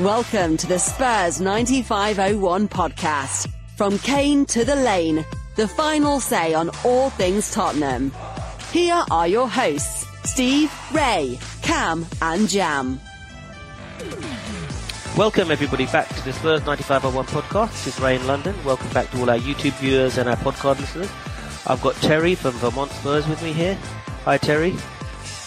Welcome to the Spurs 9501 podcast. From Kane to the lane, the final say on all things Tottenham. Here are your hosts, Steve, Ray, Cam, and Jam. Welcome everybody back to the Spurs 9501 podcast. This is Ray in London. Welcome back to all our YouTube viewers and our podcast listeners. I've got Terry from Vermont Spurs with me here. Hi Terry.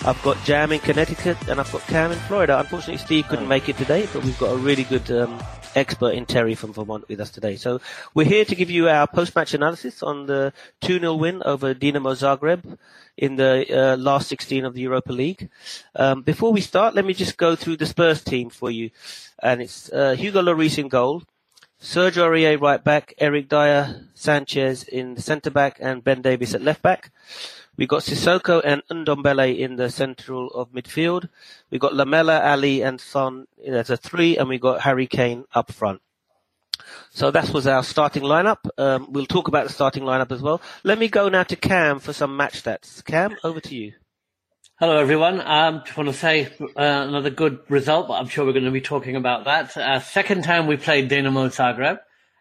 I've got Jam in Connecticut and I've got Cam in Florida. Unfortunately, Steve couldn't make it today, but we've got a really good um, expert in Terry from Vermont with us today. So we're here to give you our post-match analysis on the 2-0 win over Dinamo Zagreb in the uh, last 16 of the Europa League. Um, before we start, let me just go through the Spurs team for you. And it's uh, Hugo Lloris in goal, Sergio Aurier right back, Eric Dier Sanchez in the centre back, and Ben Davies at left back. We got Sissoko and Ndombele in the central of midfield. We got Lamela, Alli, and Son as a three, and we got Harry Kane up front. So that was our starting lineup. Um, we'll talk about the starting lineup as well. Let me go now to Cam for some match stats. Cam, over to you. Hello, everyone. I um, just want to say uh, another good result, but I'm sure we're going to be talking about that. Uh, second time we played Dinamo Zagreb,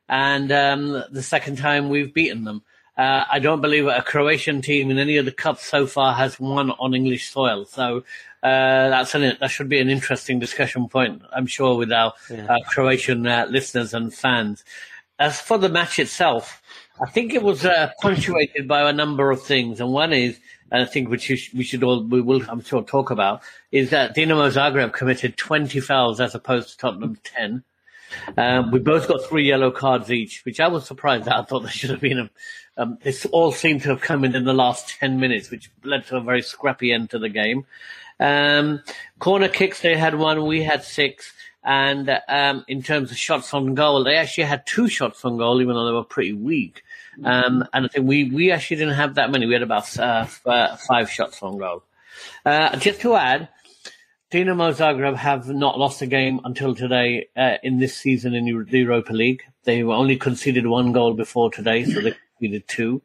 and um, the second time we've beaten them. Uh, I don't believe a Croatian team in any of the cups so far has won on English soil. So uh, that's an, that should be an interesting discussion point, I'm sure, with our yeah. uh, Croatian uh, listeners and fans. As for the match itself, I think it was uh, punctuated by a number of things, and one is, and I think which we should all we will I'm sure talk about is that Dinamo Zagreb committed 20 fouls as opposed to Tottenham 10. Um, we both got three yellow cards each, which I was surprised at. I thought there should have been a, um, this all seemed to have come in in the last 10 minutes, which led to a very scrappy end to the game. Um, corner kicks, they had one, we had six. And um, in terms of shots on goal, they actually had two shots on goal, even though they were pretty weak. Um, and I think we, we actually didn't have that many. We had about uh, five shots on goal. Uh, just to add, Dinamo Zagreb have not lost a game until today uh, in this season in the Europa League. They were only conceded one goal before today, so they conceded two.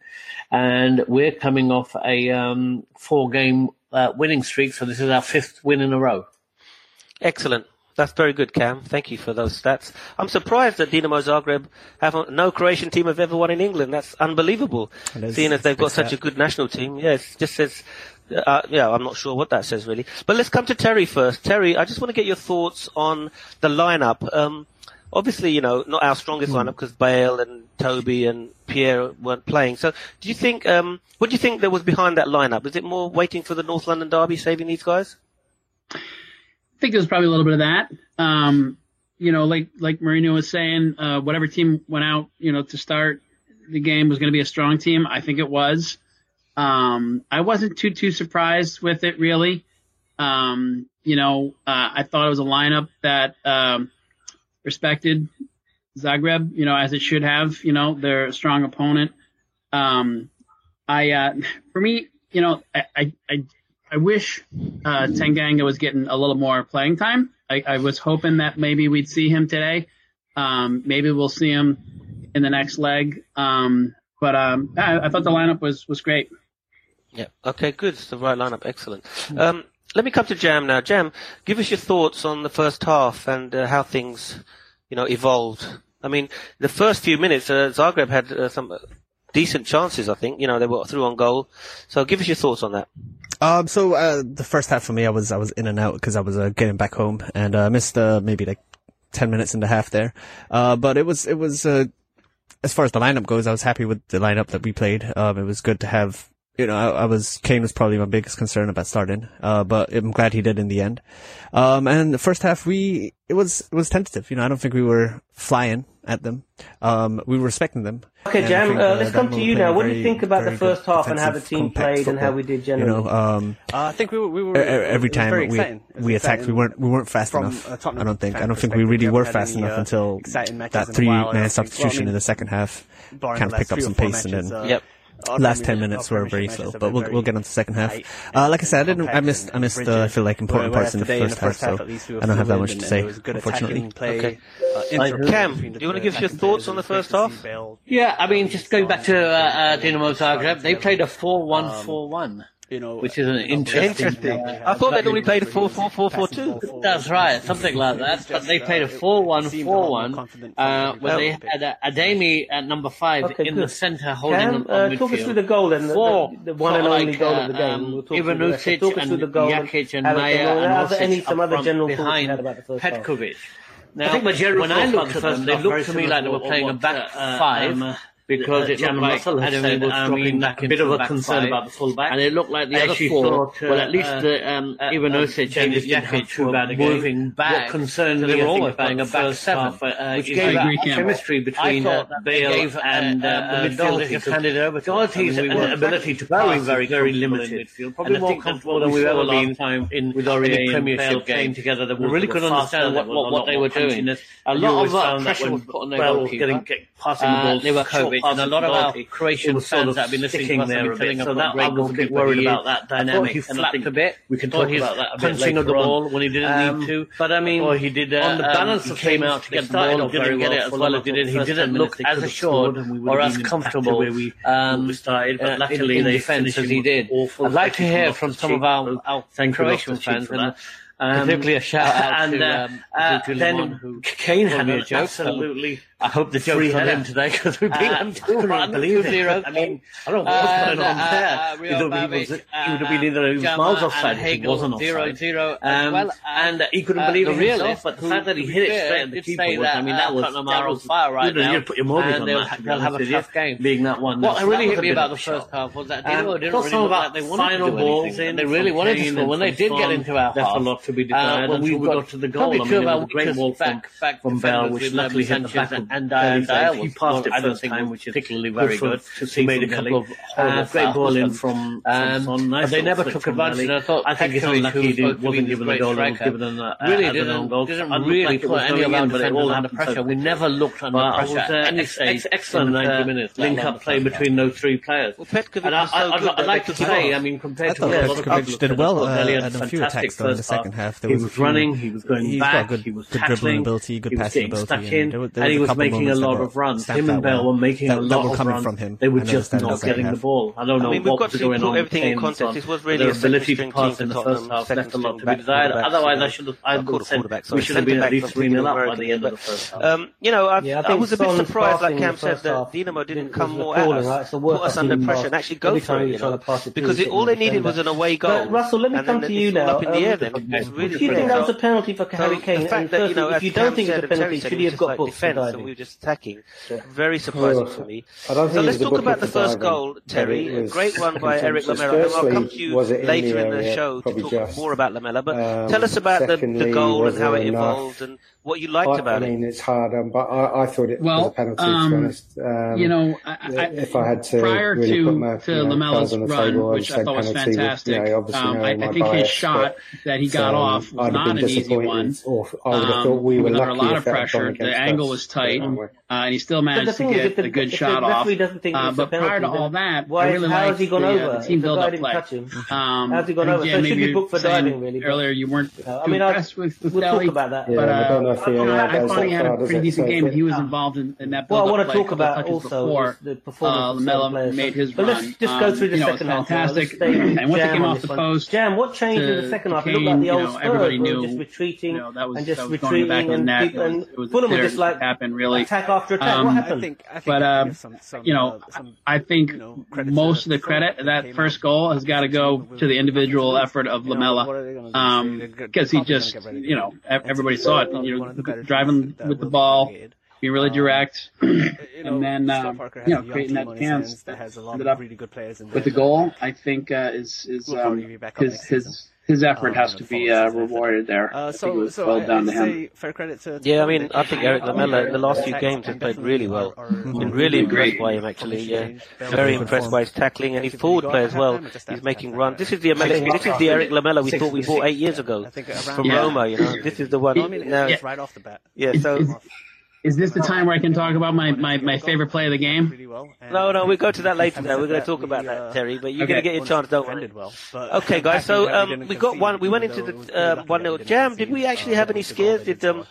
And we're coming off a um, four-game uh, winning streak, so this is our fifth win in a row. Excellent. That's very good, Cam. Thank you for those stats. I'm surprised that Dinamo Zagreb have no Croatian team have ever won in England. That's unbelievable. Seeing as they've got such a good national team. Yeah, just says uh, yeah, I'm not sure what that says really. But let's come to Terry first. Terry, I just want to get your thoughts on the lineup. Um, obviously, you know, not our strongest mm. lineup because Bale and Toby and Pierre weren't playing. So, do you think? Um, what do you think there was behind that lineup? Is it more waiting for the North London derby, saving these guys? I think there's probably a little bit of that. Um, you know, like like Mourinho was saying, uh, whatever team went out, you know, to start the game was going to be a strong team. I think it was. Um, I wasn't too too surprised with it really. Um, you know, uh, I thought it was a lineup that um, respected Zagreb, you know, as it should have. You know, they're a strong opponent. Um, I, uh, for me, you know, I, I, I, I wish uh, Tanganga was getting a little more playing time. I, I was hoping that maybe we'd see him today. Um, maybe we'll see him in the next leg. Um, but um, I, I thought the lineup was was great. Yeah. Okay. Good. It's the right lineup. Excellent. Um, let me come to Jam now. Jam, give us your thoughts on the first half and uh, how things, you know, evolved. I mean, the first few minutes, uh, Zagreb had uh, some decent chances. I think you know they were through on goal. So give us your thoughts on that. Um, so uh, the first half for me, I was I was in and out because I was uh, getting back home and uh, missed uh, maybe like ten minutes in the half there. Uh, but it was it was uh, as far as the lineup goes, I was happy with the lineup that we played. Um, it was good to have you know, I, I, was Kane was probably my biggest concern about starting, uh, but I'm glad he did in the end. Um, and the first half we it was it was tentative. You know, I don't think we were flying at them. Um, we were respecting them. Okay, Jam, think, uh, uh, let's come to you now. What do you think about the first half and how the team played football. and how we did generally? You know, um, uh, I think we were, we were every time we we attacked, we weren't we weren't fast from, enough. I don't think. I don't think we really were fast enough uh, until that three man substitution in the second half kind of picked up some pace and then. Yep last ten minutes were very slow, but we'll we'll get on to the second half. Uh, like I said, I didn't. I missed. I missed. Uh, I feel like important parts in the first half, so I don't have that much to say. Unfortunately. Okay. Uh, Cam, do you want to give us your thoughts on the first half? Yeah, I mean, just going back to uh, uh, Dinamo Zagreb, they played a 4-1-4-1 you know, which is an interesting, interesting. Uh, I thought they'd only played a 4-4-4-2. That's right, something like that. But they played a 4 1 4 1 uh, where they had uh, Ademi at number 5 okay, in good. the centre holding Cam, them on uh, Talk us through the goal then, the, the, one and only like, goal uh, of the game. Um, we'll Ivanutic talk and Jakic and Majer and also any, some other general behind Petkovic. Now, I think when I looked at them, they looked to me like they were playing a back five um, because uh, it looked like and said, was I mean, back a bit of a concern five. about the fullback, and it looked like the I other four. Thought, uh, well, at least uh, the, um, uh, even Osage and Jakic were moving back. What concerned me, uh, uh, they were all about a back seven, half, which gave I chemistry between Bale and uh, the midfield. Just handed over. Doherty's ability to pass very very limited. Probably more comfortable than we've ever been in with our Premiership game together. They really could understand what they were doing. A lot of pressure was put on their goalkeeper. Passing the ball, they were week. And a lot of our Croatian fans that have been listening to us have been telling us so that I was a bit worried about that dynamic. I he flapped a bit. We can talk about that a bit later of the ball when he didn't need um, to. But I mean, or he did on the uh, um, balance of came out to get the ball, didn't get it as well as he did. He didn't look as assured or as comfortable where we um, started. But uh, luckily, they finished. as he did. I'd like to hear from some of our, Croatian fans. Um, particularly a shout out and, to, uh, to, to uh, then who Kane had an absolutely I hope the joke's on him today because we've been uh, two one, believe two zero. I mean, I don't know uh, what's uh, going on uh, there. Uh, Rio he Babic, was, uh, he would have been either he miles offside if he wasn't offside. Zero, zero um, well, and he uh, couldn't believe it himself, but the fact that he hit it straight at the keeper was, I mean, that was... Tottenham are on fire right now. You'd put your mortgage on that. They'll have a tough game. Being that one. What really hit me about the first half was that Dino didn't really look like they wanted to do anything. They really wanted to score. When they did get into our half... That's a lot to be declared until we got to the goal. I mean, it was a great wall from Bell, which luckily hit the back of and, um, and I, he passed it first time, which is particularly very good. To made a couple of uh, great ball in from, from um, Son. Nice they never took advantage. I thought I think it's unlucky he wasn't given a goal. Given an, uh, really didn't, didn't really put any of our defenders under pressure. We never looked under pressure. Uh, any stage, excellent uh, ninety minutes link-up play between those three players. And I'd like to say, I mean, compared to a lot of people did well uh, and a few attacks in the second half. He was, running, he was going he's back, got good, he was good dribbling ability, good passing ability, and, there, and he was making a lot of runs. Him and Bell were making a lot of runs. From him. They were just not getting the ball. I don't know I mean, what was going on. Everything in context. This was really a ability to pass in the first half left a lot to be desired. Otherwise, I should have. I we should have been at least three nil up by the end of the first half. Um, you know, I was a bit surprised, like Cam said, that Dinamo didn't come more at us, put us under pressure, and actually go for it. Because all they needed was an away goal. Russell, let me come to you now. Do you think that was a penalty for Harry Kane? If you don't think it's a penalty, should he have got booked? we were just attacking. Very surprising for me. so let's talk about the first goal, Terry. A great one by Eric Lamela. I'll come to you later in the, show to talk more about Lamela. But tell us about the, goal and how it evolved and what you liked I, about it. I mean, it. it's hard, um, but I, I, thought it well, was a penalty. Um, to be um, honest, um, you know, I, if I had to prior really to, put my, to you know, Lamela's run, table, which I thought was fantastic, with, um, you know, um, I, think bias, his shot that he got so off was not an easy one. Or I would have thought we were under a lot of pressure. The angle was tight, uh, and he still managed to get a good shot off. Uh, but prior to all that, I really liked uh, the team build-up play. How's he gone over? So should be booked for diving. Really, earlier you weren't impressed with Dele. We'll talk about that had a pretty it? decent So game. if He was involved in, in that Well, I want to talk about also before. the performance uh, of Lamela made his run But let's just go Um, through the you know, second half. fantastic. stay And once it Jam came off the post Jam, what changed in the second half? It looked like the old Spurs everybody were knew, just retreating you know, was, and just was going in the back retreating of and, net. people, and it was Fulham were just it like happened really. attack after attack. Um, what happened? think, I think But, I uh, give some, some, you know, uh, I think you know, credit most of the credit that that first goal has got to go to the individual effort of Lamela. what are they gonna do? Um, They're good- because he just, you know, ev- And to everybody saw it. You one of the better driving with the be ball, relegated. being really Um, direct, You know, and then uh, Parker has you know creating that chance that has a lot of really good players in with the goal. I think uh, is is um, be his his his effort Um, has to be uh, rewarded there. Uh, I think it so, was so well I, done I'd him. say fair credit to. to Yeah, I mean, I think Eric on Lamela in the last few games has played really well. are- are Been really impressed by him, actually. Yeah, Very very impressed by his tackling and his forward you play as well. He's making runs. This is the Lamela, this is the Eric Lamela we thought we bought eight years ago I think from Yeah. Roma. You know, this is the one. No, I mean, now- it's right off the bat. yeah, so is this the time where I can talk about my, my, my favorite play of the game? No, no, we'll go to that later. Though. We're going to talk about that, Terry. But you're okay. going to get your chance, don't worry. Well, okay, guys. So um, we got one. We went into the uh, one nil jam. Did we actually have any scares? Did um.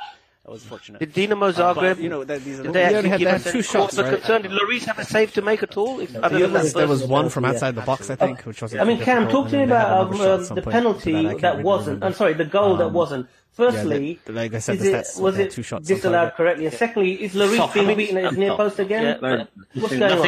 I was fortunate. Did Dinamo Zagreb? You know, these did they actually had, give us two shots? Right? Concern? Did Lloris have a save to make at all? If, no, there, was, there was one from outside yeah, the box. I think. Which was. I mean, Cam, talk to me about um, uh, the penalty that, that wasn't. I'm sorry, the goal that um, wasn't. Firstly, yeah, like I said, it, stats, was it two shots disallowed correctly? Yeah. Secondly, is Lloris being beaten at his near post again? Yeah, what's going on?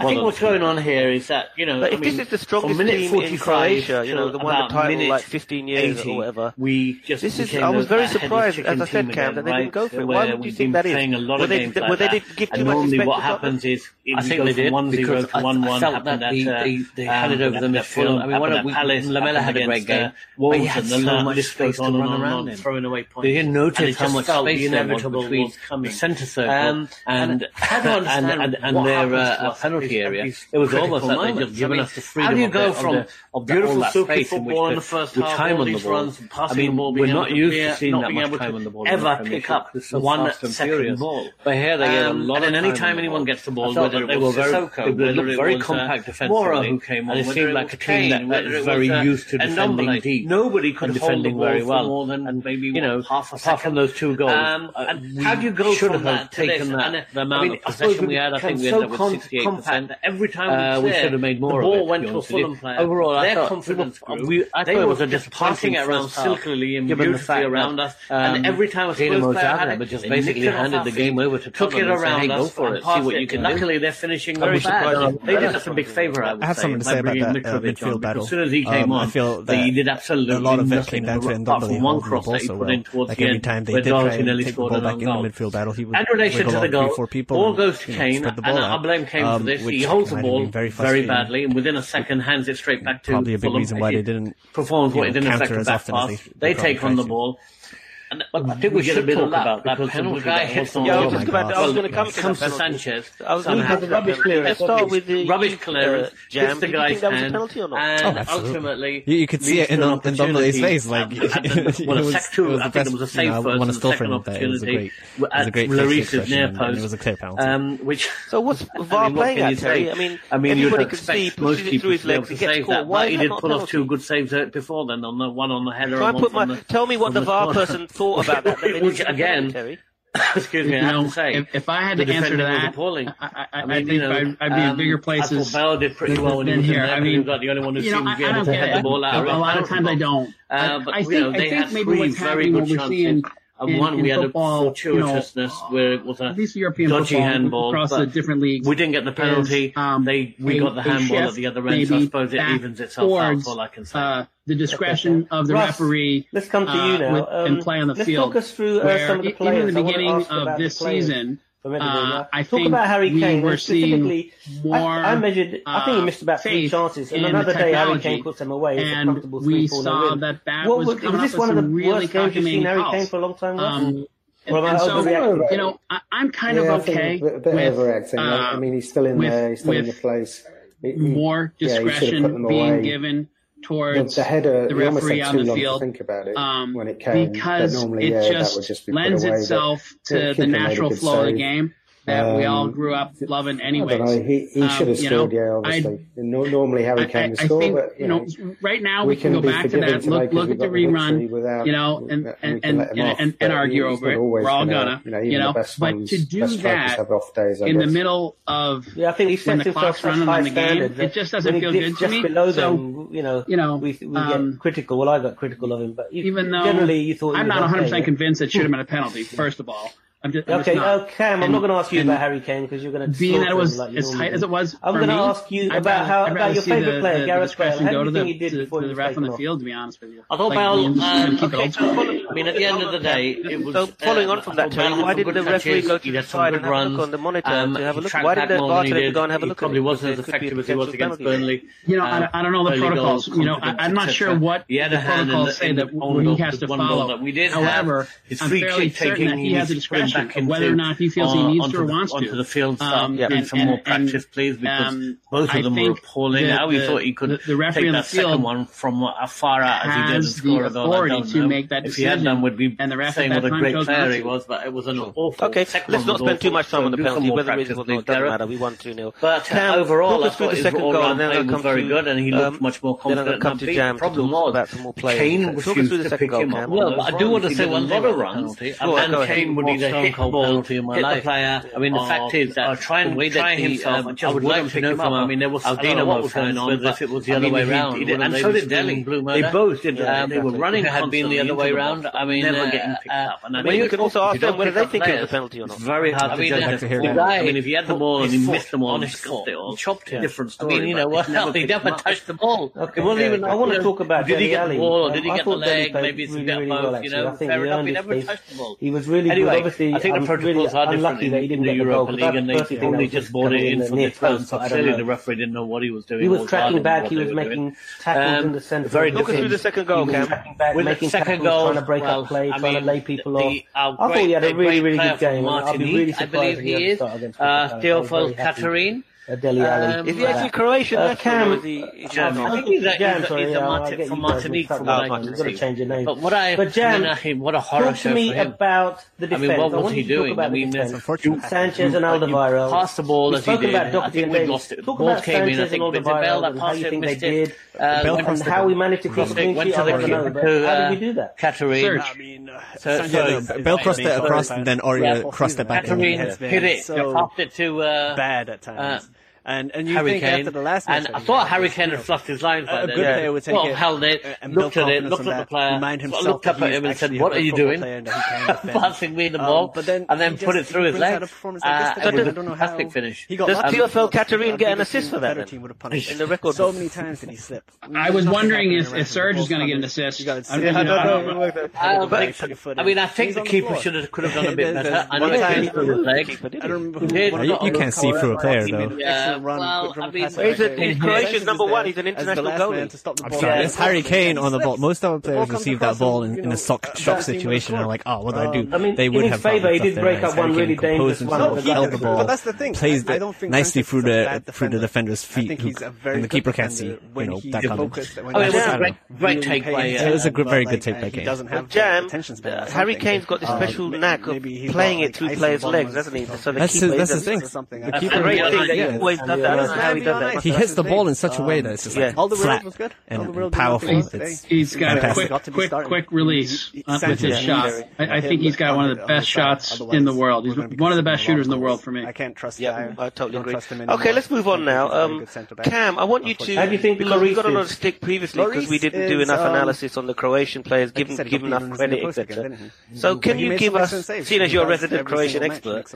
I think what's going on here is that you know, but I if mean, this is the strongest team in Croatia, you know, the one that title like 15 years 80, or whatever. We just this is. I was very surprised, as I said, Cam, that they didn't go for it. Why would you think that is? Were they didn't give too much respect? What happens is, I think they did because I felt that they handed over the midfield. I mean, Palace Lamela had a great game, but he had so much space to run around him, throwing away points. They didn't notice how much space the inevitable there was between the centre circle um, and, and, and, and, their uh, penalty area. It was almost like they'd just given us the freedom. How do you go from beautiful space. football in the first half, all these runs, passing the ball, being able to seeing that much time on the ball, ever pick up one second ball. But here they get a um, lot. of time. And then any time anyone gets the ball, whether it was Sissoko, whether it very compact defensively, who came on, and it seemed like a team that was very used to defending deep. Nobody could defending very well. And maybe you what, know, half a apart second. from those two goals, um, uh, and how do you go should from have that taken to this? That, and, uh, the amount I mean, of possession we, had. I think we ended so up with sixty-eight percent. Every time we, uh, should have made more. The ball went to a Fulham player. Overall, I thought confidence grew. We, I they thought it was a disappointing passing it around uh, silkily and beautifully around us, and every um, time a Fulham player had it, just basically handed the game over to took it around us. See what you can. Luckily, they're finishing very bad. They did us a big favour. I have something to say about that uh, midfield battle. As soon as he came on, he did absolutely a lot of it came down to one cross also well. Like every end, time they did try and take the ball back in the midfield battle, he would in relation to the goal, three, four people. Ball goes to Kane, and I blame Kane for um, this. He holds the ball very, very badly, and within a second hands it straight back to probably a big reason why they didn't perform what it didn't affect the back pass. They take on the ball. And well, I think we, we get a bit of that, that because penalty guy hits on yeah, I was just about, I going to come to, comes to Sanchez. I was going to rubbish clearance. Let's start with the rubbish clearance. Uh, jam. Hits the guy's hand, and oh, ultimately you, you could see it in, Donnelly's face. Like, and, and, and, well, was, sector, was I think best, it was a safe you know, first and a second opportunity. It was a great, Lloris's near post. It was a clear penalty. Um, which so what's VAR playing at? Terry? I mean, I mean, you'd expect most people to be to save that. But he did pull off two good saves before then on the one on the header. Tell me what the VAR person thought about that. Again, Terry. Excuse me. I know, say, if, if, I had to answer to that, appalling. I, I, I, I mean, think you know, I'd, I'd, be um, in bigger places. Bell did pretty well when he was here. I mean, got the only one who seemed to be able to get the ball out. A, lot of times I don't. Uh, I think, I think maybe what's happening, what we're seeing in, one, we had a fortuitousness you know, where it was a at least European dodgy handball across the different leagues. We didn't get the penalty. Is, um, they we a, got the handball at the other end, so I suppose it evens itself towards, out. all I can say. Uh, the discretion of the Russ, referee. Let's come to uh, you now with, um, and play on the let's field. Let's talk us through uh, some of the players. Even in the beginning of this season, from. Uh, I Talk about Harry Kane. We specifically, I, I, measured. I think he uh, missed about three chances, and another day Harry Kane puts them away. It's a comfortable three, four, win. That that what was, was, this one of the really worst games you've seen Harry Kane for a long time? Um, well, and so, you know, I, am kind yeah, of okay a bit with, overacting. Uh, I mean, he's still in with, there. He's still in the place. More discretion being given towards the, the header. The referee on the field. think about it um, when it came because normally, it yeah, just, just lends itself to the natural flow say, of the game that um, we all um, grew up loving anyway. He, he um, should have stayed yeah. obviously. I, no, normally Harry came to score, think, but you know, know, right now we, can, go back to that, look, look at the rerun, without, you know, and and and, and, off, and, and argue over it. We're all gonna, you know, but to do that in the middle of yeah, I think he's when the clock's running on the game, it just doesn't feel good to me. So you know, you know, we get um, critical. Well, I got critical of him, but even though I'm not 100 percent convinced it should have been a penalty. First of all. I'm just I'm Okay, just not. uh, Cam, I'm And- not going to ask you about Harry Kane because you're going to being that it was like as normally tight as it was. I'm going to ask you about rather- how about your favourite the, player, the, Gareth Bale. go How do you think he did to, before to he the was ref on the field. To be honest with you, I thought like, Bale, Liam's just gonna um, okay, so I mean, at the end of the day, it was. So following on from that, thought Bale why didn't the referee touches, go to the some side good and have a look runs. on the monitor Um, to have a look? Why didn't the more than he bartender go and have a He look probably wasn't as Because there could be a effective as he was against. Burnley. You know, I, Um, don't know the protocols. You know, I, confidence, I'm not sure what the a hand in protocols say that the own what he has to follow. that we did have. However, His I'm fairly certain that taking, he has back into, whether or not he feels on, he uh, needs to or the, wants onto to. the field um, yeah. and, for and, more practice and, plays because um, both of them were appalling. The, How he thought he could the, the take that second one from uh, as far out as he did and score the authority to know. make that if decision. If he had done, would be and the ref saying what a great player he was, but it was an awful. Okay, let's not spend too much time on the penalty. Whether reasonable or not doesn't matter. We won two 0 But uh, overall, I thought his all-round play was very good, and he um, looked much more confident. Then Come to jam. Problem was Kane refused to the second goal. Well, I do want to say one lot of runs, and Kane would either Stone Cold ball to my life. player. I mean, the fact oh, is that I try and way try himself. Um, I would like to know from. I mean, there was I don't know what was going on, but if it was the other way around, and so did Delling. They both did. Um, they were running. Had been the other way around. I mean, never uh, getting picked uh, up. Well, you can also ask them whether they think it was a penalty or not. Very hard to judge. I mean, if he had the ball and he missed the ball, he scored it. Chopped it. Different story. I mean, you know what? He never touched the ball. Okay. I want to talk about. Did he get the ball? Did he get the leg? Maybe it's a bit both. You know, fair enough. He never touched the ball. He was really good. Obviously, I think I'm the protocols really are unlucky different that he didn't in the Europa League, and they only just bought it in, for the first. So clearly, the referee didn't know what he was doing. He was tracking back. He was making tackles um, in the centre. Very look through the second goal, Cam. With the second goal, trying to break up play, trying to lay people off. I thought he had a really, really good game. Martin, I believe he is. Uh, Theophile Catherine. Uh, Dele Alli. Um, is he actually Croatian? Uh, Cam, is he, is Jam, I think he's, a, Jam, he's, a, sorry, he's a Marti- from Martinique. From what I can see. change your name. But what I, but Jam, what a horror talk show to me for him. about the defense. I mean, what was he doing? I mean, that's unfortunate. Sanchez and Alderweireld. Passed the ball as he did. I think we lost it. Ball came in. I think Bell that passed it, missed it. Uh, and how we managed to cross the went How did we uh, do that? Katarina. I mean, uh, Bell crossed it across and then Aurier crossed it back. Katarina hit it. Passed it to bad at times. And and you Harry think Kane, after the last match, and I thought Harry Kane had fluffed his lines. A, a good then. player would take well, it. Hell, looked at it, looked at the player, remind himself looked up at him and said, "What are you doing? Passing me the um, ball, um, but then and then put it through his leg uh, I don't know how. Finish. He got TFL Katarine get an assist for that. Team would have punished in the record. So many times did he slip? I was wondering if Serge is going to get an assist. Uh, I mean, I think the keeper should have could have done a bit better. I. You can't see through a player though run. Well, I mean, he's, Croatia's number one. He's an international goalie. To stop the ball. Sorry, it's Harry Kane on the ball. Most other players receive that ball in, in a sock shock situation and are like, oh, what do I do? I mean, they would in have. Favour, he did break up one really dangerous one. Held the ball. But that's the thing. Plays nicely through the through the defender's feet, and the keeper can't see. You know that kind. Great oh, take. Uh, it was a very good take by Kane. Doesn't have jam. Harry Kane's got this special knack of playing it through players' legs, doesn't he? So the keeper that's the thing. The keeper, always that. How he that. He hits the ball in such a way um, that it's just like all the flat was good. and powerful. He's got a quick, quick, quick release uh, with his shot. I think he's got one of the best shots in the world. He's one of the best shooters in the world for me. I can't trust. Yeah, I totally agree. Okay, let's move on now. Um, Cam, I want you to. Have you think because we got a lot of stick previously because we didn't do enough analysis on the Croatian players, given given enough credit, etc. So can you give us, seeing as you're a resident Croatian expert,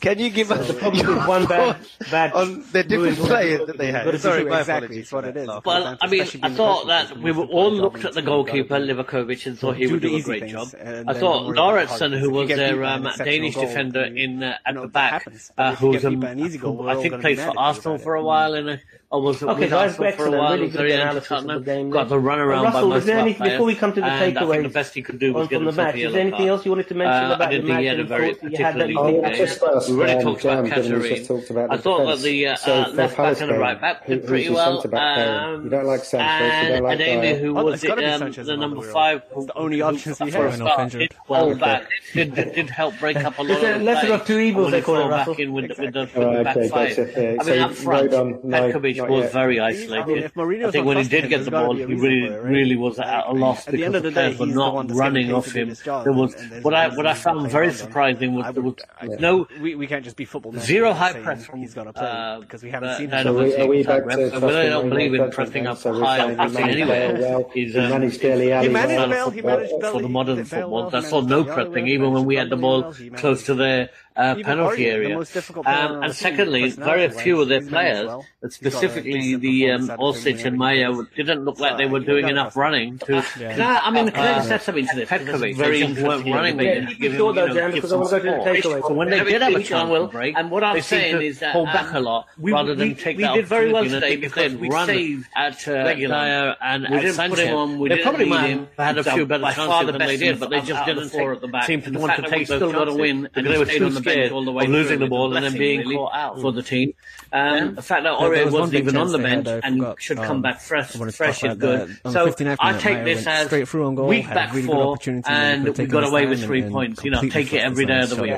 can you give us the problem with one bad on their different players that they had. Sorry, my exactly, it's what it is. Well, I mean, I thought that we were all looked at the goalkeeper Livakovic and thought he would do a great job. I thought Lauritsen, who was their um, Danish defender in at the back, uh, who was I think played for Arsenal for a while in a uh, or was Okay, with guys, Arsenal for a excellent. while. Really was good very analysis of the game Got the run around by Russell, most is there of anything- players, before we come to the and takeaways the best he could do was on get from the match. Is there anything else you wanted to mention Uh, I about the didn't think match? he had a and very thoughts you had that particularly you Oh, good thought- game. just asked, We already um, talked about Jam, given Katarine. just talked about I the thought that the uh, So uh, left back and the right back did pretty well. Um, You don't like Sanchez, you and don't like Ademi, Dier. who Oh, was it, gotta be um, Sanchez the number five, It's who, the only option options we for have a start, did well Okay. back. Did, did, did help break up a lot of it the lesser play. of two evils, they call it, fell back Russell? in with, the- with the, with the back five. I mean, up front, Rodon, no, Petkovic not was yet. very I mean, isolated. if Mourinho's I think when he did him, get the ball, he really, right? really was at a loss At the end because of the the day, players were he's the not running off him. There was what a I reason what I found very surprising was there was no we, we can't just be football. zero high saying press from he's going to play uh, because we haven't uh, seen him. So we- are we back Zagreb. to And trusting I don't believe in judgment pressing up high saying or he passing managed anywhere. Bale well, he managed Dele is He managed well he managed for the modern football. well, I saw no Dele pressing, even when we had the ball close to their uh, penalty area. Um, and secondly, very few of their players, well. specifically the um, Orsic and Majer, didn't look like they were doing enough running. To ah, yeah. can I, I mean, can I just add something to this? Head coach very important running. Yeah, you sure though, Dan, because I want to. So when they did have a chance break, and what I'm saying is that hold back um, a lot rather than take that. We did very well today because we saved at uh, Regular and we didn't put him on. We didn't probably might had a few better chances than they did, but they just didn't. score at the back. Seem to want to take those chances. They were on the all the way of losing the ball and then being really. caught out for the team. Um, yeah. The fact that Ore was wasn't even on the bench and should um, come back fresh, fresh is good. So I take this as straight through on goal, week back really four, and we got away with three points. You know, take it every day of the week.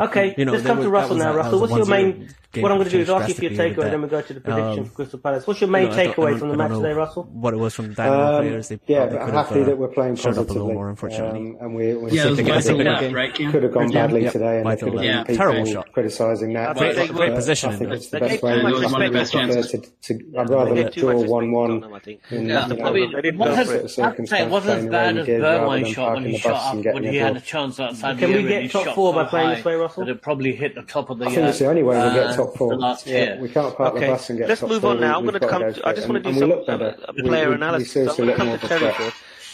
Okay, let's come to Russell now. Russell, what's your main Game what I'm going to do is ask you for your takeaway, then we go to the prediction um, for Crystal Palace. What's your main takeaway from the match today, Russell? What it was from Daniel? um, players? They, yeah, they happy have, that we're playing positively. More, unfortunately, um, and we, we're yeah, sick of that, right? Could have gone badly yeah. today, and could have yeah. been terrible shot criticising that. Great, uh, position. I think it's the best way. I'd rather draw one-one. It wasn't as bad as Burway's shot when he shot up when he had a chance outside. Can we get top four by playing this way, Russell? It'd probably hit the top of the. I think it's the only way we get top top four. The last year. We can't park okay. the bus and get Let's move on four. now. I'm going to come. I just want to do some, uh, a, player analysis. We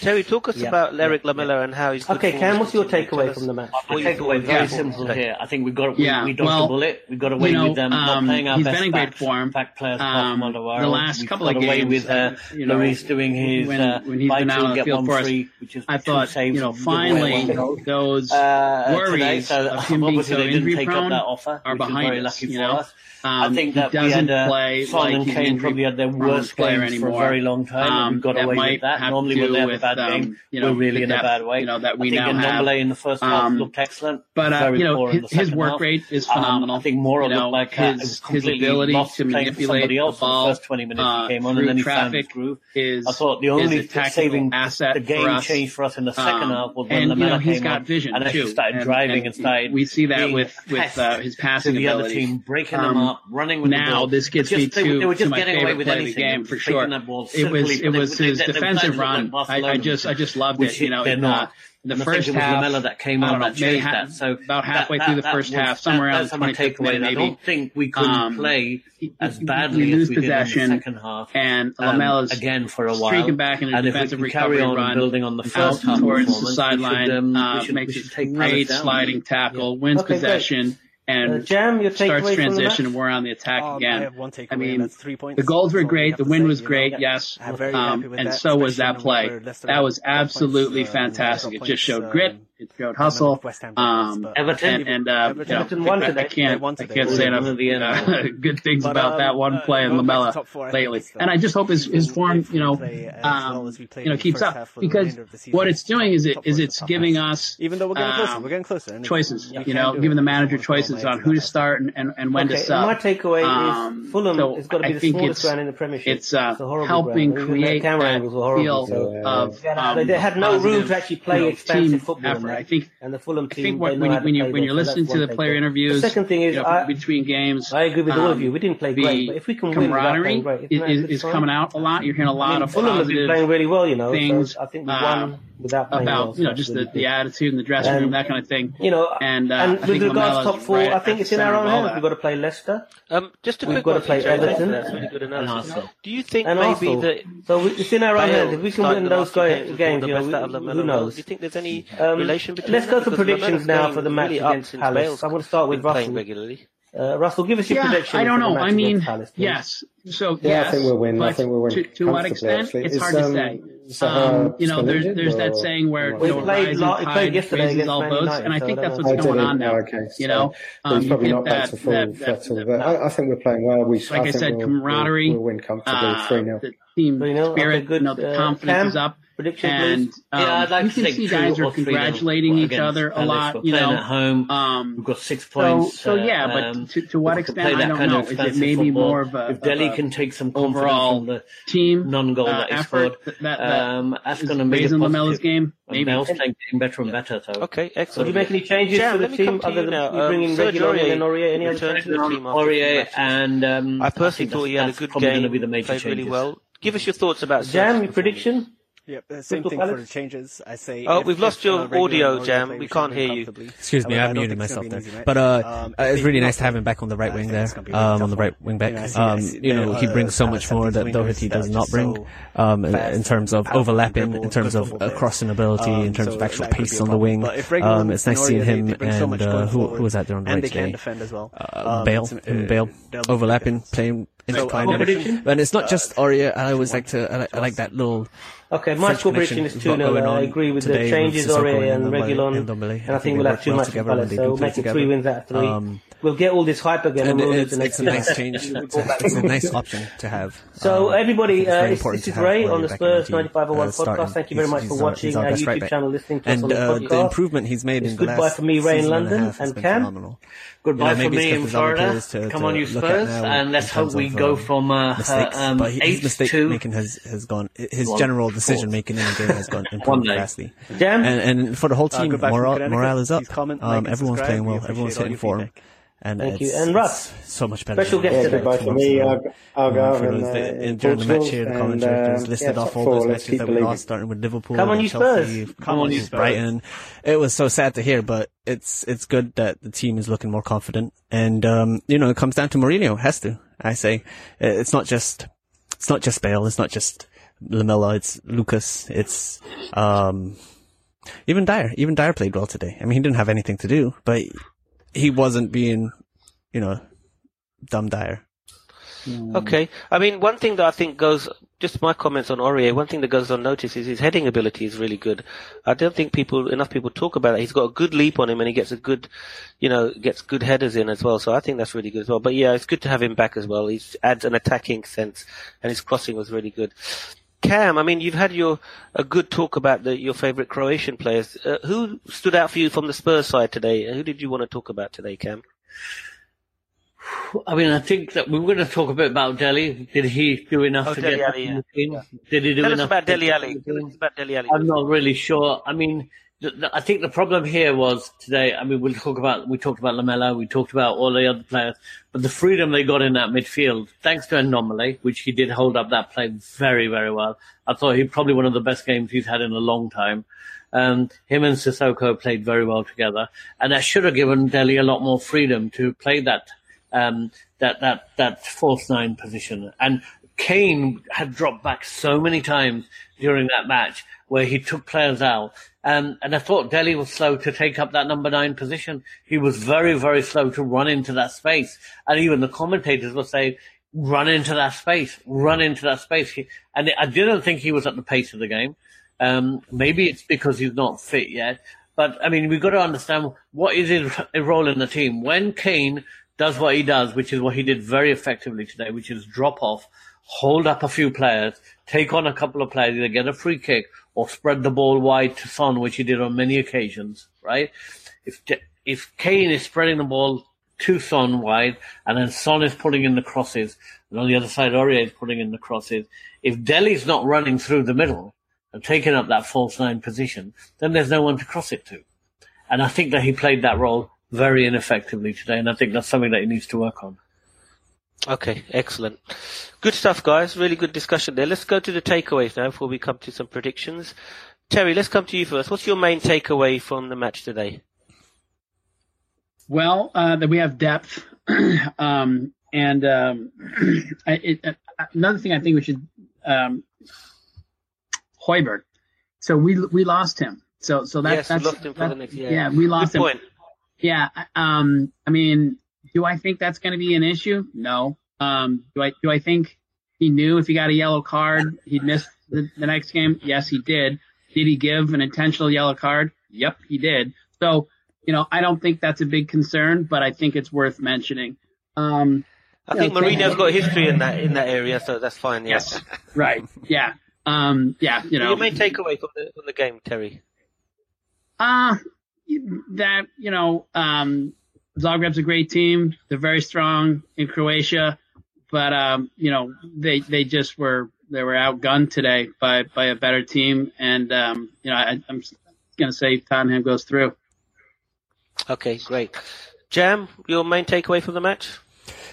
Terry, talk us yeah. about Eric Lamela yeah. and how he's. Okay, Cam, what's your takeaway from the match? My takeaway very simple here. I think we've got we, yeah. we dodged well, the bullet. We got away you know, with them um, not playing our he's best been in great form. Back players um, the last we've couple got of away games, with uh, uh you know, he's doing his when, uh, when he's buy been out on the field for us, I thought you know finally those uh, worries of him being so injury prone are behind us. You know. Um, I think that doesn't we had, uh, play Son like and Kane probably had their worst games for a very long time. Um, we got away with that. Normally, we're there bad um, game. You know, we're really in depth, a bad way. You know that we I think now have. in the first half um, looked excellent. But uh, you know his, his work half. rate is phenomenal. Um, I think more you know, like uh, his, his ability to manipulate somebody else the ball. The first twenty minutes uh, he came on, and then he traffic groove. Is I thought the only saving asset the game changed for us in the second um, half was when the man came got vision and actually started driving and started. We see that with with uh, his passing the other team, breaking them um, up, running with now. This gets me to my favorite play of the game for sure. It was it was his defensive run. I just I just loved it. You know, they're not. Uh, the and first half, Lamela that came on know, that changed that. So about halfway that, through the first was, half, somewhere around the 25th minute, I don't think we could um, play as badly lose as we possession, did in the second half. And Lamela's um, again for a while, streaking back in a and defensive recovery run, building on the first half towards the sideline, um, uh, makes a great sliding tackle, wins possession and uh, Jam, your starts transition and we're on the attack again. I have one. I mean, that's three points. The goals were great. The win say, was know, great. yes, um, and that, so was that play. That was absolutely fantastic. It just showed um, grit. It's Road Hustle. West Ham um, Everton, and, and uh, Everton, you know, I, I, can't, I can't say enough uh, good things but, about um, that one play in Lamela lately. And I just hope his, his form, you know, uh, um, you know, keeps up. because what it's doing is it is it's giving us even though we're getting closer, um, we're getting closer. Choices. You know, giving the manager choices on who to start and and, and when to start. My takeaway is um, Fulham has got to be the smallest ground in the Premiership. It's uh, helping create that feel of they had no room to actually play expansive football. Fulham, I think, and the Fulham team. I think what, when, you, when, you, when you're listening to the player game. interviews, the second thing is you know, I, between games. I agree with um, all of you. Um, we didn't play great, but if we can camaraderie win, camaraderie game. is is, coming out a lot. You're hearing a lot I mean, of Fulham positive playing really well, you know. Things. So I think we uh, won. Um, without playing well. about you know just the, the attitude in the dressing room, that kind of thing. You know, And, uh, and with regards Lamela's top four, right I think it's in our own hands. We've got to play Leicester Um, just a We've quick got to one, play Jerry. Thanks for Everton that. That's really good analysis. Arsenal. Do you think and maybe Arsenal. that So we- it's in our own hands. If we can win those last games games, you know, best out of we- who knows? Do you think there's any Um, relation between let's go for predictions now for the match really up against Palace. I want to start with been Russell. regularly. Uh, Russell, give us your Yeah, prediction. I don't know. I mean, Palace, yes. So Yeah, yes, I think we'll win. I think we'll win to, to what extent? actually. It's Is, hard to um, say. uh, Um, you know, still there's injured there's that saying where We you know, played rising la- tide played yesterday raises all Man boats, United, and I think I that's what's going on there. Oh, okay. You know, um, he's you probably get not back that, to full that, that, fettle, that, but I, I think we're playing well. We, like I, think said, camaraderie, We'll, we'll win comfortably, uh, 3 0. the team spirit, okay, you know, the Uh, confidence is up. Prediction, And please. um, yeah, I'd like you to can think see two guys are congratulating each other a lot. We're You playing know, at home. um, We've got six so points. so uh, yeah, um, but to, to what extent play I don't know. Is it expensive maybe football. more of a, if of Dele a can take some confidence overall from the team non-goal uh, that effort scored, that, that um, that's is going to make raising it Lamela's positive. game? And Maybe. Bale's playing getting better and better. So Okay, Would excellent. you make any changes Jam, to the let me come team to other than now. you Um, in Serge Reguilon and Aurier? Any other changes? to the team after Aurier and um, I personally think thought he had a good game. going be the major played really well. Give us your thoughts about Jam, your prediction? Yep, uh, same thing for the changes. I say. Oh, if, we've lost your uh, audio, Jam. We can't hear you. Excuse me, I muted myself there. Easy, right? But uh, um, it's really nice to have him back on the right wing there, um, on the right wing back. Um, you know, he brings so much more that Doherty does not bring, um, in terms of overlapping, in terms of crossing ability, in terms of actual pace on the wing. Um, it's nice seeing him and uh, who who was that there on the right today? Uh, Bale, Bale, overlapping, playing intertwined. And it's not just Aurier. I always like to, I like that little. Okay, my score prediction is 2 0. I agree with the changes, Aurier and Reguilon. And I think we'll have two matches Palace, so we'll make it three wins out of three. Um, we'll get all this hype again. And, and it's, it's a nice change. it's a nice option to have. So um, everybody, uh, this is Ray on the Spurs 9501 uh, podcast. Thank you very much for watching our YouTube channel, listening to us on the uh, podcast. the improvement he's made in the Goodbye for me, Ray in London, and Cam. Goodbye for me in Florida. Come on, you Spurs, and let's hope we go from um, eight to making has has gone. His general decision making in the game has gone improved vastly. And and for the whole team, morale morale is up. Um, everyone's playing well. Everyone's hitting form. And Thank you. And Russ. So much better. Special guest today. Goodbye for me, I'll, I'll go and, uh, during the match here, the commentators uh, listed yeah, off all those matches that we lost, starting with Liverpool, Come on, you Chelsea, Spurs. Come on, you Spurs. Brighton. It was so sad to hear, but it's it's good that the team is looking more confident. And um, you know, it comes down to Mourinho. Has to. I say it's not just it's not just Bale. It's not just Lamela. It's Lucas. It's um, even Dier, Even Dier played well today. I mean, he didn't have anything to do, but he wasn't being, you know, dumb dire. Hmm. Okay. I mean, one thing that I think goes, just my comments on Aurier, one thing that goes unnoticed is his heading ability is really good. I don't think people, enough people talk about it. He's got a good leap on him and he gets a good, you know, gets good headers in as well. So I think that's really good as well. But yeah, it's good to have him back as well. He adds an attacking sense and his crossing was really good. Cam, I mean, you've had your a good talk about the, your favourite Croatian players. Uh, who stood out for you from the Spurs side today? Who did you want to talk about today, Cam? I mean, I think that we were going to talk a bit about Dele. Did he do enough oh, to Dele get Alli, yeah. Did he do Tell enough? Us about. Tell us about Dele Alli. I'm not really sure. I mean, I think the problem here was today. I mean, we'll talk about we talked about Lamela, we talked about all the other players, but the freedom they got in that midfield, thanks to Ndombele, which he did hold up that play very, very well. I thought he probably one of the best games he's had in a long time. Um, him and Sissoko played very well together, and that should have given Dele a lot more freedom to play that um, that that that false nine position. And Kane had dropped back so many times during that match where he took players out. Um, and I thought Dele was slow to take up that number nine position. He was very, very slow to run into that space. And even the commentators were saying, run into that space, run into that space. And I didn't think he was at the pace of the game. Um, maybe it's because he's not fit yet. But I mean, we've got to understand what is his role in the team. When Kane does what he does, which is what he did very effectively today, which is drop off, hold up a few players, take on a couple of players, either get a free kick or spread the ball wide to Son, which he did on many occasions, right? If, if Kane is spreading the ball to Son wide and then Son is putting in the crosses and on the other side Aurier is putting in the crosses, if Dele's not running through the middle and taking up that false nine position, then there's no one to cross it to. And I think that he played that role very ineffectively today, and I think that's something that he needs to work on. Okay, excellent. Good stuff, guys. Really good discussion there. Let's go to the takeaways now before we come to some predictions. Terry, let's come to you first. What's your main takeaway from the match today? Well, uh, that we have depth, um, and um, I, it, uh, another thing I think we should um, Højbjerg. So we we lost him. So so that, yes, that's we lost him for the next, yeah. yeah we lost Good him. Point. Yeah, um, I mean, do I think that's going to be an issue? No. Um, do I do I think he knew if he got a yellow card he'd miss the, the next game? Yes, he did. Did he give an intentional yellow card? Yep, he did. So you know, I don't think that's a big concern, but I think it's worth mentioning. Um, I think know, Mourinho's got history in that in that area, so that's fine. Yes. yes. right. Yeah. Um, yeah. You know. Your main takeaway from the from the game, Terry. Uh that you know, um, Zagreb's a great team. They're very strong in Croatia, but um, you know, they they just were they were outgunned today by by a better team, and um, you know, I, I'm gonna say Tottenham goes through. Okay, great. Jam, your main takeaway from the match?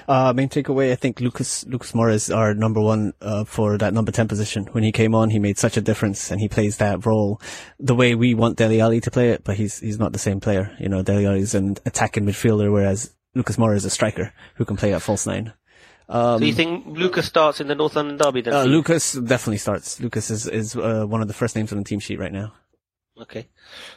Uh, main takeaway, I think Lucas Lucas Moura is our number one uh, for that number ten position. When he came on, he made such a difference, and he plays that role the way we want Dele Alli to play it. But he's he's not the same player. You know, Dele Alli is an attacking midfielder, whereas Lucas Moura is a striker who can play at false nine. Um, so you think Lucas starts in the North London derby? Then uh, Lucas definitely starts. Lucas is is uh, one of the first names on the team sheet right now. Okay,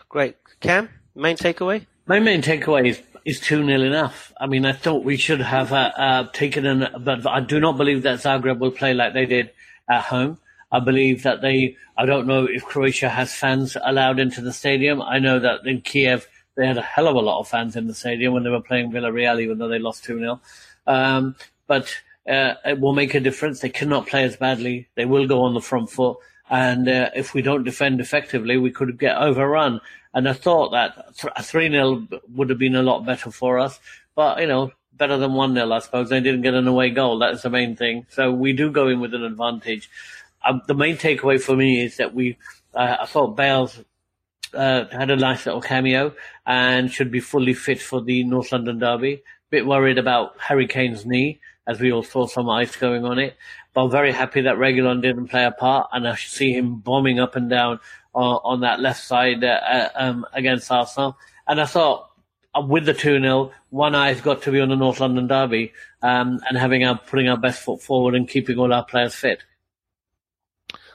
great. Cam, main takeaway. My main takeaway is is 2 0 enough. I mean, I thought we should have uh, uh, taken an, but I do not believe that Zagreb will play like they did at home. I believe that they, I don't know if Croatia has fans allowed into the stadium. I know that in Kiev, they had a hell of a lot of fans in the stadium when they were playing Villarreal, even though they lost 2 0. Um, but uh, it will make a difference. They cannot play as badly. They will go on the front foot. And uh, if we don't defend effectively, we could get overrun. And I thought that a 3 0 would have been a lot better for us. But, you know, better than 1 0, I suppose. They didn't get an away goal. That's the main thing. So we do go in with an advantage. Um, the main takeaway for me is that we, uh, I thought Bales uh, had a nice little cameo and should be fully fit for the North London derby. Bit worried about Harry Kane's knee, as we all saw some ice going on it. But I'm very happy that Reguilon didn't play a part, and I see him bombing up and down on, on that left side uh, uh, um, against Arsenal. And I thought, uh, with the 2 0, one eye's got to be on the North London derby um, and having our, putting our best foot forward and keeping all our players fit.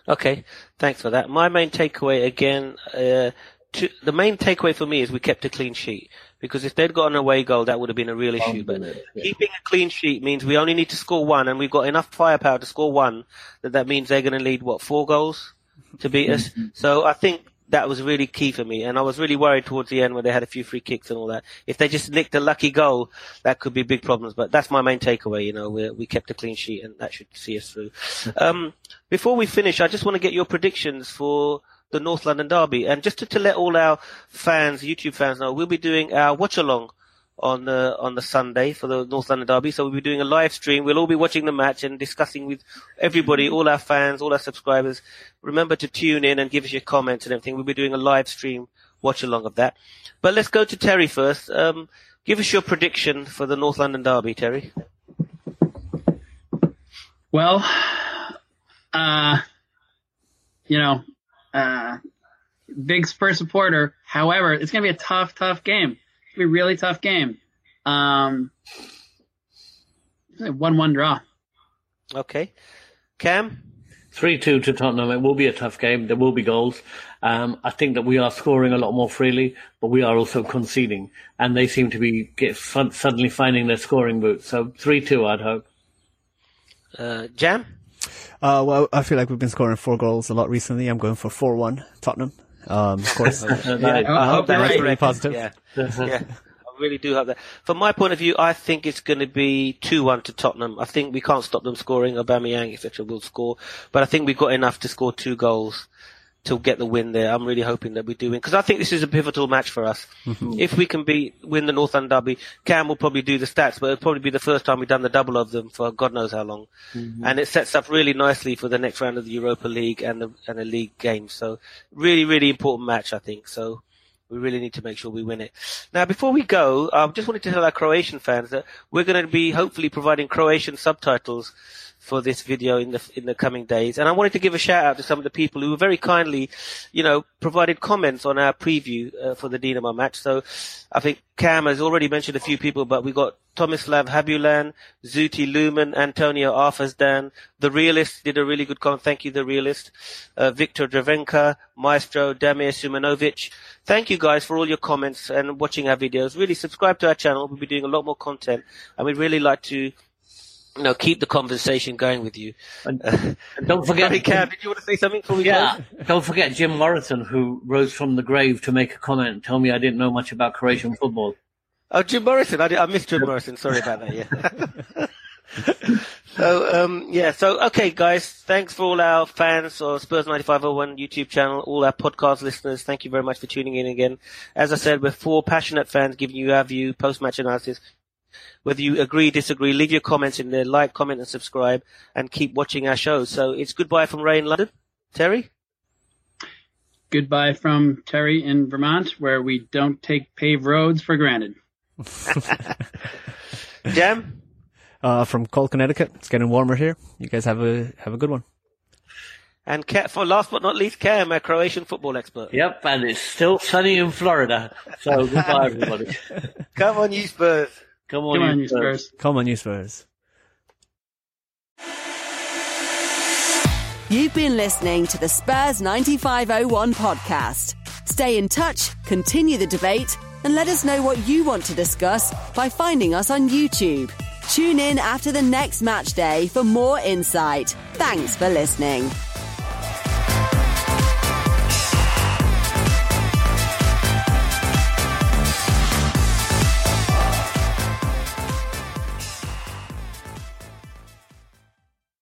Okay, thanks for that. My main takeaway again, uh, to, the main takeaway for me is we kept a clean sheet because if they'd got an away goal, that would have been a real issue. But yeah. keeping a clean sheet means we only need to score one, and we've got enough firepower to score one. That that means they're going to lead what four goals to beat us. Mm-hmm. So I think that was really key for me, and I was really worried towards the end when they had a few free kicks and all that. If they just nicked a lucky goal, that could be big problems. But that's my main takeaway. You know, we we kept a clean sheet, and that should see us through. um, before we finish, I just want to get your predictions for the North London Derby. And just to, to let all our fans, YouTube fans know, we'll be doing our watch along on the on the Sunday for the North London Derby. So we'll be doing a live stream. We'll all be watching the match and discussing with everybody, all our fans, all our subscribers. Remember to tune in and give us your comments and everything. We'll be doing a live stream watch along of that. But let's go to Terry first. Um, give us your prediction for the North London Derby, Terry. Well, uh, you know, uh, big Spurs supporter. However, it's going to be a tough, tough game. It's going to be a really tough game. Um, one-one draw. Okay, Cam. Three-two to Tottenham. It will be a tough game. There will be goals. Um, I think that we are scoring a lot more freely, but we are also conceding, and they seem to be get, suddenly finding their scoring boots. So three-two, I'd hope. Uh, Jam. Uh, well, I feel like we've been scoring four goals a lot recently. I'm going for 4-1 Tottenham. Um, of course. yeah, I, hope that's right. really positive. Yeah. yeah. I really do hope that. From my point of view, I think it's going to be 2-1 to Tottenham. I think we can't stop them scoring. Aubameyang, etc. will score. But I think we've got enough to score two goals to get the win there. I'm really hoping that we do win because I think this is a pivotal match for us. Mm-hmm. If we can beat win the North End Derby, Cam will probably do the stats, but it'll probably be the first time we've done the double of them for God knows how long, mm-hmm. and it sets up really nicely for the next round of the Europa League and the and the league games. So really, really important match, I think. So. We really need to make sure we win it. Now, before we go, I just wanted to tell our Croatian fans that we're going to be hopefully providing Croatian subtitles for this video in the in the coming days. And I wanted to give a shout out to some of the people who very kindly, you know, provided comments on our preview uh, for the Dinamo match. So I think Cam has already mentioned a few people, but we got Tomislav Habulan, Zuti Lumen, Antonio Arfasdan, The Realist did a really good comment. Thank you, The Realist. Uh, Victor Dravenka, Maestro, Damir Sumanovic. Thank you guys for all your comments and watching our videos. Really subscribe to our channel. We'll be doing a lot more content and we'd really like to you know, keep the conversation going with you. And, don't forget, Harry Cam, did you want to say something for me? Yeah, don't forget Jim Morrison, who rose from the grave to make a comment, and tell me I didn't know much about Croatian football. Oh, Jim Morrison, I, I missed Jim Morrison. Sorry about that. Yeah. so um, yeah, so okay, guys, thanks for all our fans or Spurs ninety five oh one YouTube channel, all our podcast listeners. Thank you very much for tuning in again. As I said, we're four passionate fans giving you our view, post match analysis. Whether you agree, disagree, leave your comments in there, like, comment, and subscribe, and keep watching our show. So it's goodbye from Ray in London. Terry? Goodbye from Terry in Vermont, where we don't take paved roads for granted. Jam? uh, from Cole, Connecticut. It's getting warmer here. You guys have a have a good one. And for last but not least, Cam, a Croatian football expert. Yep, and it's still sunny in Florida. So goodbye, everybody. Come on, you Spurs. Come on, Come on, you you Spurs. Spurs. Come on, you Spurs. You've been listening to the Spurs 9501 podcast. Stay in touch, continue the debate, and let us know what you want to discuss by finding us on YouTube. Tune in after the next match day for more insight. Thanks for listening.